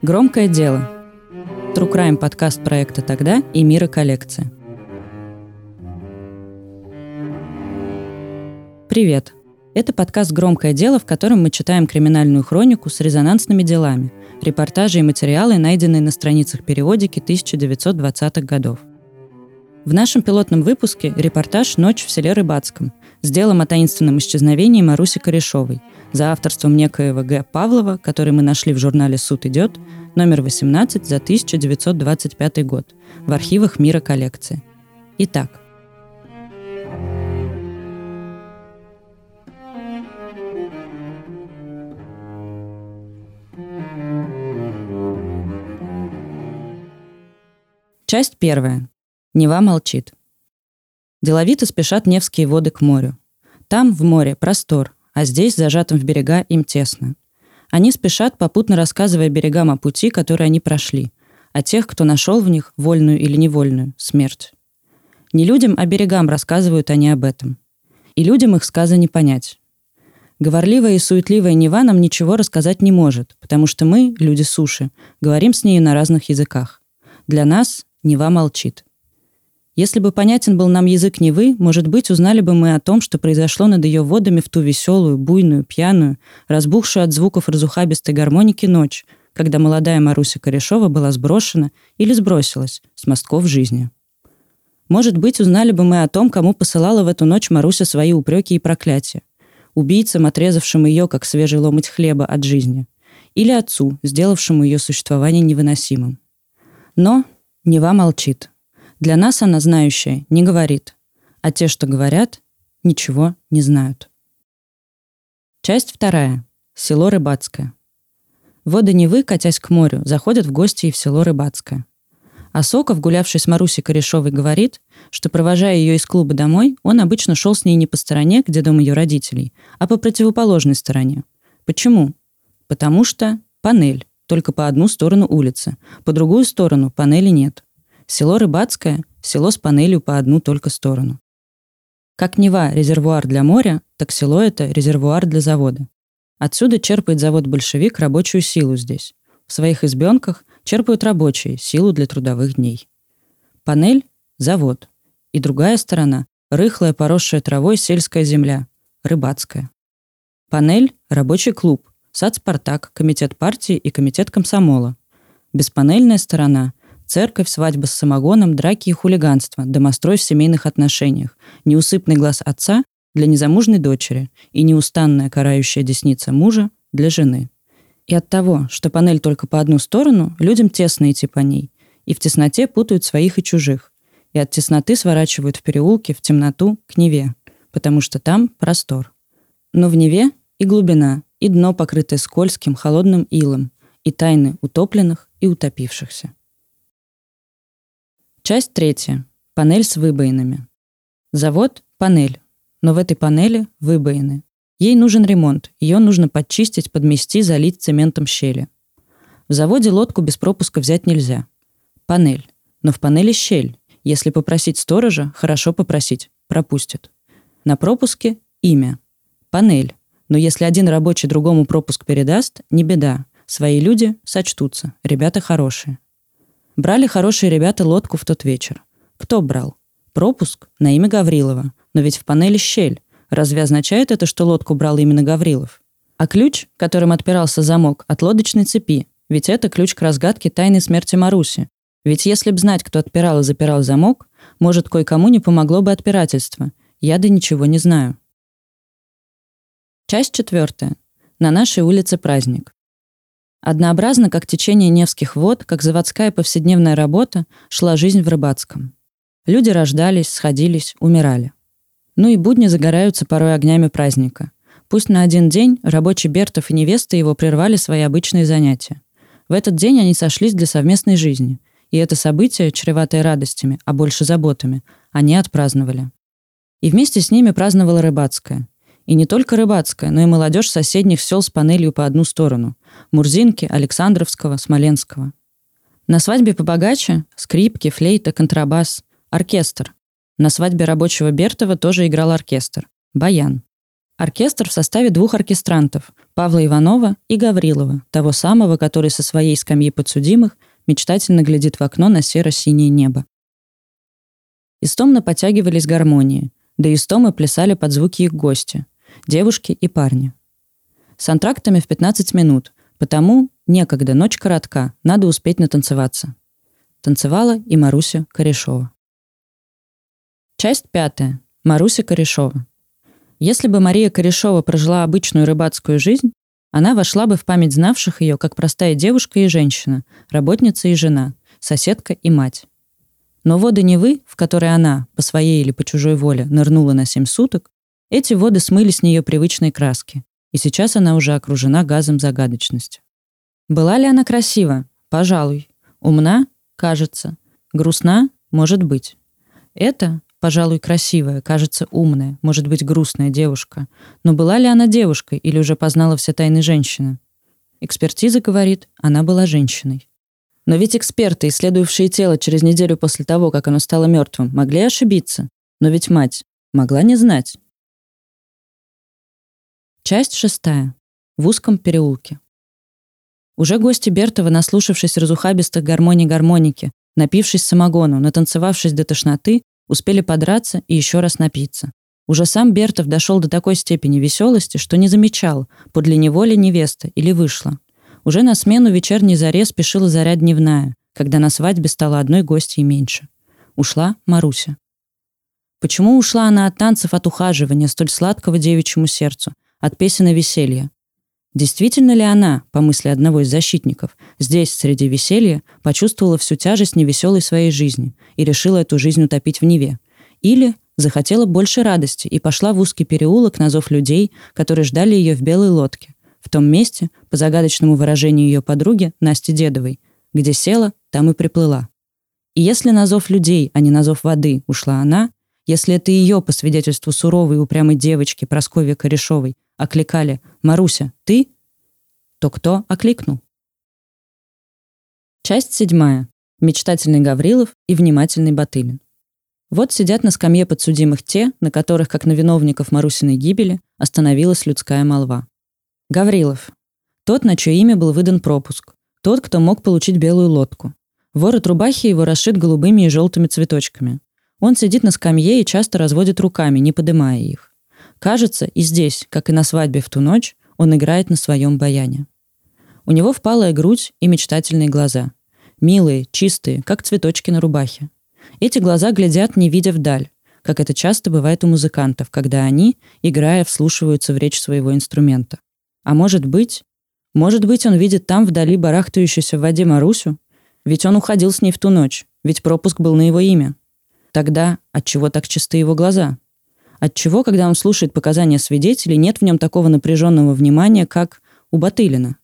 Громкое дело. True Crime подкаст проекта «Тогда» и «Мира коллекция». Привет! Это подкаст «Громкое дело», в котором мы читаем криминальную хронику с резонансными делами, репортажи и материалы, найденные на страницах периодики 1920-х годов. В нашем пилотном выпуске репортаж «Ночь в селе Рыбацком» с делом о таинственном исчезновении Маруси Корешовой за авторством некоего Г. Павлова, который мы нашли в журнале «Суд идет», номер 18 за 1925 год в архивах мира коллекции. Итак, Часть первая. Нева молчит. Деловито спешат Невские воды к морю. Там, в море, простор, а здесь, зажатым в берега, им тесно. Они спешат, попутно рассказывая берегам о пути, который они прошли, о тех, кто нашел в них, вольную или невольную, смерть. Не людям, а берегам рассказывают они об этом. И людям их сказа не понять. Говорливая и суетливая Нева нам ничего рассказать не может, потому что мы, люди суши, говорим с нею на разных языках. Для нас Нева молчит. Если бы понятен был нам язык Невы, может быть, узнали бы мы о том, что произошло над ее водами в ту веселую, буйную, пьяную, разбухшую от звуков разухабистой гармоники ночь, когда молодая Маруся Корешова была сброшена или сбросилась с мостков жизни. Может быть, узнали бы мы о том, кому посылала в эту ночь Маруся свои упреки и проклятия. Убийцам, отрезавшим ее, как свежий ломоть хлеба, от жизни. Или отцу, сделавшему ее существование невыносимым. Но Нева молчит. Для нас она, знающая, не говорит. А те, что говорят, ничего не знают. Часть вторая. Село Рыбацкое. Воды Невы, катясь к морю, заходят в гости и в село Рыбацкое. А Соков, гулявший с Марусей Корешовой, говорит, что, провожая ее из клуба домой, он обычно шел с ней не по стороне, где дом ее родителей, а по противоположной стороне. Почему? Потому что панель, только по одну сторону улицы, по другую сторону панели нет. Село Рыбацкое – село с панелью по одну только сторону. Как Нева – резервуар для моря, так село это – резервуар для завода. Отсюда черпает завод «Большевик» рабочую силу здесь. В своих избенках черпают рабочие силу для трудовых дней. Панель – завод. И другая сторона – рыхлая, поросшая травой сельская земля – рыбацкая. Панель – рабочий клуб, сад «Спартак», комитет партии и комитет комсомола. Беспанельная сторона Церковь, свадьба с самогоном, драки и хулиганство, домострой в семейных отношениях, неусыпный глаз отца для незамужной дочери и неустанная карающая десница мужа для жены. И от того, что панель только по одну сторону, людям тесно идти по ней, и в тесноте путают своих и чужих, и от тесноты сворачивают в переулки, в темноту, к Неве, потому что там простор. Но в Неве и глубина, и дно, покрытое скользким, холодным илом, и тайны утопленных и утопившихся. Часть третья. Панель с выбоинами. Завод – панель. Но в этой панели – выбоины. Ей нужен ремонт. Ее нужно подчистить, подмести, залить цементом щели. В заводе лодку без пропуска взять нельзя. Панель. Но в панели щель. Если попросить сторожа, хорошо попросить. Пропустит. На пропуске – имя. Панель. Но если один рабочий другому пропуск передаст, не беда. Свои люди сочтутся. Ребята хорошие. Брали хорошие ребята лодку в тот вечер. Кто брал? Пропуск на имя Гаврилова. Но ведь в панели щель. Разве означает это, что лодку брал именно Гаврилов? А ключ, которым отпирался замок, от лодочной цепи. Ведь это ключ к разгадке тайны смерти Маруси. Ведь если б знать, кто отпирал и запирал замок, может, кое-кому не помогло бы отпирательство. Я да ничего не знаю. Часть четвертая. На нашей улице праздник. Однообразно, как течение Невских вод, как заводская повседневная работа, шла жизнь в Рыбацком. Люди рождались, сходились, умирали. Ну и будни загораются порой огнями праздника. Пусть на один день рабочий Бертов и невеста его прервали свои обычные занятия. В этот день они сошлись для совместной жизни. И это событие, чреватое радостями, а больше заботами, они отпраздновали. И вместе с ними праздновала Рыбацкая. И не только рыбацкая, но и молодежь соседних сел с панелью по одну сторону. Мурзинки, Александровского, Смоленского. На свадьбе побогаче – скрипки, флейта, контрабас, оркестр. На свадьбе рабочего Бертова тоже играл оркестр. Баян. Оркестр в составе двух оркестрантов – Павла Иванова и Гаврилова, того самого, который со своей скамьи подсудимых мечтательно глядит в окно на серо-синее небо. Истомно потягивались гармонии, да истомы плясали под звуки их гости – девушки и парни. С антрактами в 15 минут, потому некогда, ночь коротка, надо успеть натанцеваться. Танцевала и Маруся Корешова. Часть пятая. Маруся Корешова. Если бы Мария Корешова прожила обычную рыбацкую жизнь, она вошла бы в память знавших ее как простая девушка и женщина, работница и жена, соседка и мать. Но воды Невы, в которые она, по своей или по чужой воле, нырнула на семь суток, эти воды смыли с нее привычной краски, и сейчас она уже окружена газом загадочности. Была ли она красива? Пожалуй. Умна? Кажется. Грустна? Может быть. Это пожалуй, красивая, кажется, умная, может быть, грустная девушка. Но была ли она девушкой или уже познала все тайны женщины? Экспертиза говорит, она была женщиной. Но ведь эксперты, исследовавшие тело через неделю после того, как оно стало мертвым, могли ошибиться. Но ведь мать могла не знать. Часть шестая. В узком переулке. Уже гости Бертова, наслушавшись разухабистых гармоний гармоники, напившись самогону, натанцевавшись до тошноты, Успели подраться и еще раз напиться. Уже сам Бертов дошел до такой степени веселости, что не замечал, подле него ли невеста или вышла. Уже на смену вечерней заре спешила заря дневная, когда на свадьбе стало одной гостьей меньше. Ушла Маруся. Почему ушла она от танцев, от ухаживания, столь сладкого девичьему сердцу, от песен и веселья? Действительно ли она, по мысли одного из защитников, здесь, среди веселья, почувствовала всю тяжесть невеселой своей жизни и решила эту жизнь утопить в Неве? Или захотела больше радости и пошла в узкий переулок на зов людей, которые ждали ее в белой лодке, в том месте, по загадочному выражению ее подруги Насти Дедовой, где села, там и приплыла. И если на зов людей, а не на зов воды, ушла она, если это ее, по свидетельству суровой и упрямой девочки Прасковья Корешовой, окликали «Маруся, ты?», то кто окликнул? Часть седьмая. Мечтательный Гаврилов и внимательный Батылин. Вот сидят на скамье подсудимых те, на которых, как на виновников Марусиной гибели, остановилась людская молва. Гаврилов. Тот, на чье имя был выдан пропуск. Тот, кто мог получить белую лодку. Ворот рубахи его расшит голубыми и желтыми цветочками. Он сидит на скамье и часто разводит руками, не подымая их. Кажется, и здесь, как и на свадьбе в ту ночь, он играет на своем баяне. У него впалая грудь и мечтательные глаза. Милые, чистые, как цветочки на рубахе. Эти глаза глядят, не видя вдаль, как это часто бывает у музыкантов, когда они, играя, вслушиваются в речь своего инструмента. А может быть, может быть, он видит там вдали барахтающуюся в воде Марусю? Ведь он уходил с ней в ту ночь, ведь пропуск был на его имя. Тогда отчего так чисты его глаза? Отчего, когда он слушает показания свидетелей, нет в нем такого напряженного внимания, как у Батылина.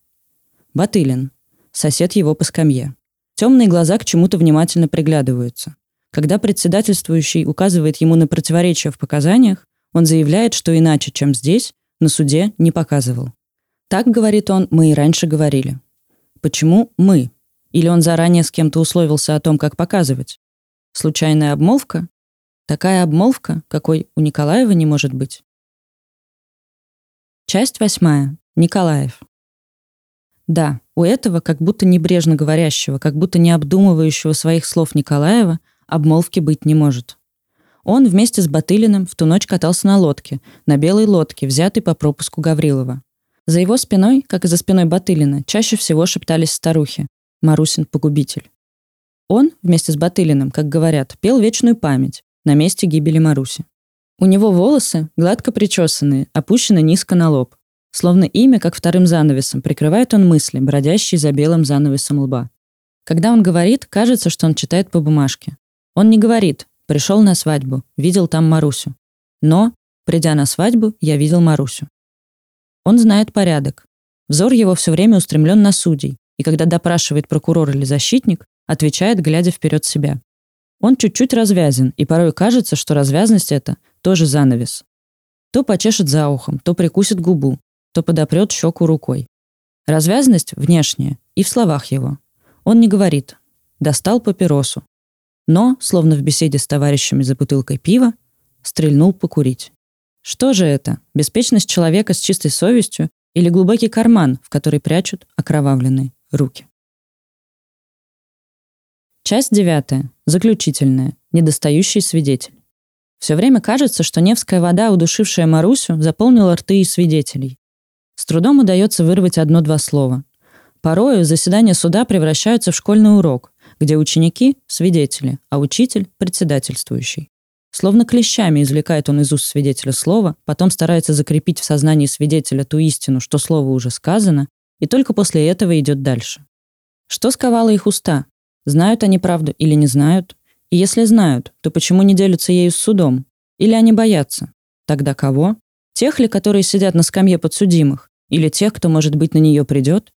Батылин. Сосед его по скамье. Темные глаза к чему-то внимательно приглядываются. Когда председательствующий указывает ему на противоречия в показаниях, он заявляет, что иначе, чем здесь, на суде не показывал. Так, говорит он, мы и раньше говорили. Почему мы? Или он заранее с кем-то условился о том, как показывать? Случайная обмолвка? Такая обмолвка, какой у Николаева не может быть. Часть восьмая. Николаев. Да, у этого, как будто небрежно говорящего, как будто не обдумывающего своих слов Николаева, обмолвки быть не может. Он вместе с Батылиным в ту ночь катался на лодке, на белой лодке, взятой по пропуску Гаврилова. За его спиной, как и за спиной Батылина, чаще всего шептались старухи. Марусин погубитель. Он, вместе с Батылиным, как говорят, пел вечную память, на месте гибели Маруси. У него волосы гладко причесанные, опущены низко на лоб. Словно имя, как вторым занавесом, прикрывает он мысли, бродящие за белым занавесом лба. Когда он говорит, кажется, что он читает по бумажке. Он не говорит «пришел на свадьбу, видел там Марусю». Но, придя на свадьбу, я видел Марусю. Он знает порядок. Взор его все время устремлен на судей, и когда допрашивает прокурор или защитник, отвечает, глядя вперед себя. Он чуть-чуть развязен, и порой кажется, что развязность это тоже занавес. То почешет за ухом, то прикусит губу, то подопрет щеку рукой. Развязность внешняя и в словах его. Он не говорит «достал папиросу», но, словно в беседе с товарищами за бутылкой пива, стрельнул покурить. Что же это? Беспечность человека с чистой совестью или глубокий карман, в который прячут окровавленные руки? Часть девятая. Заключительная. Недостающий свидетель. Все время кажется, что Невская вода, удушившая Марусю, заполнила рты и свидетелей. С трудом удается вырвать одно-два слова. Порою заседания суда превращаются в школьный урок, где ученики – свидетели, а учитель – председательствующий. Словно клещами извлекает он из уст свидетеля слово, потом старается закрепить в сознании свидетеля ту истину, что слово уже сказано, и только после этого идет дальше. Что сковало их уста? Знают они правду или не знают? И если знают, то почему не делятся ею с судом? Или они боятся? Тогда кого? Тех ли, которые сидят на скамье подсудимых? Или тех, кто, может быть, на нее придет?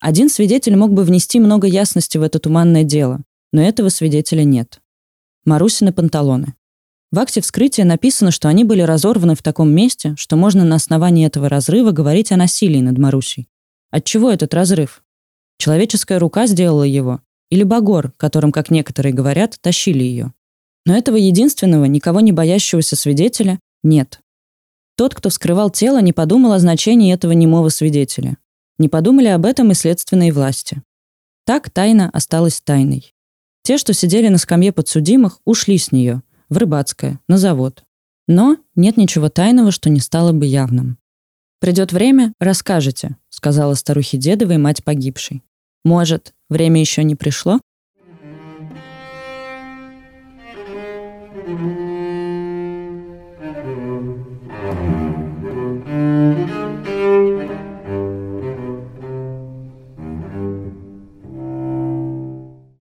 Один свидетель мог бы внести много ясности в это туманное дело, но этого свидетеля нет. Марусины панталоны. В акте вскрытия написано, что они были разорваны в таком месте, что можно на основании этого разрыва говорить о насилии над Марусей. Отчего этот разрыв? Человеческая рука сделала его? Или Багор, которым, как некоторые говорят, тащили ее? Но этого единственного, никого не боящегося свидетеля нет. Тот, кто вскрывал тело, не подумал о значении этого немого свидетеля. Не подумали об этом и следственные власти. Так тайна осталась тайной. Те, что сидели на скамье подсудимых, ушли с нее – в Рыбацкое, на завод. Но нет ничего тайного, что не стало бы явным. «Придет время, расскажете», — сказала старухе Дедовой мать погибшей. «Может, время еще не пришло?» thank you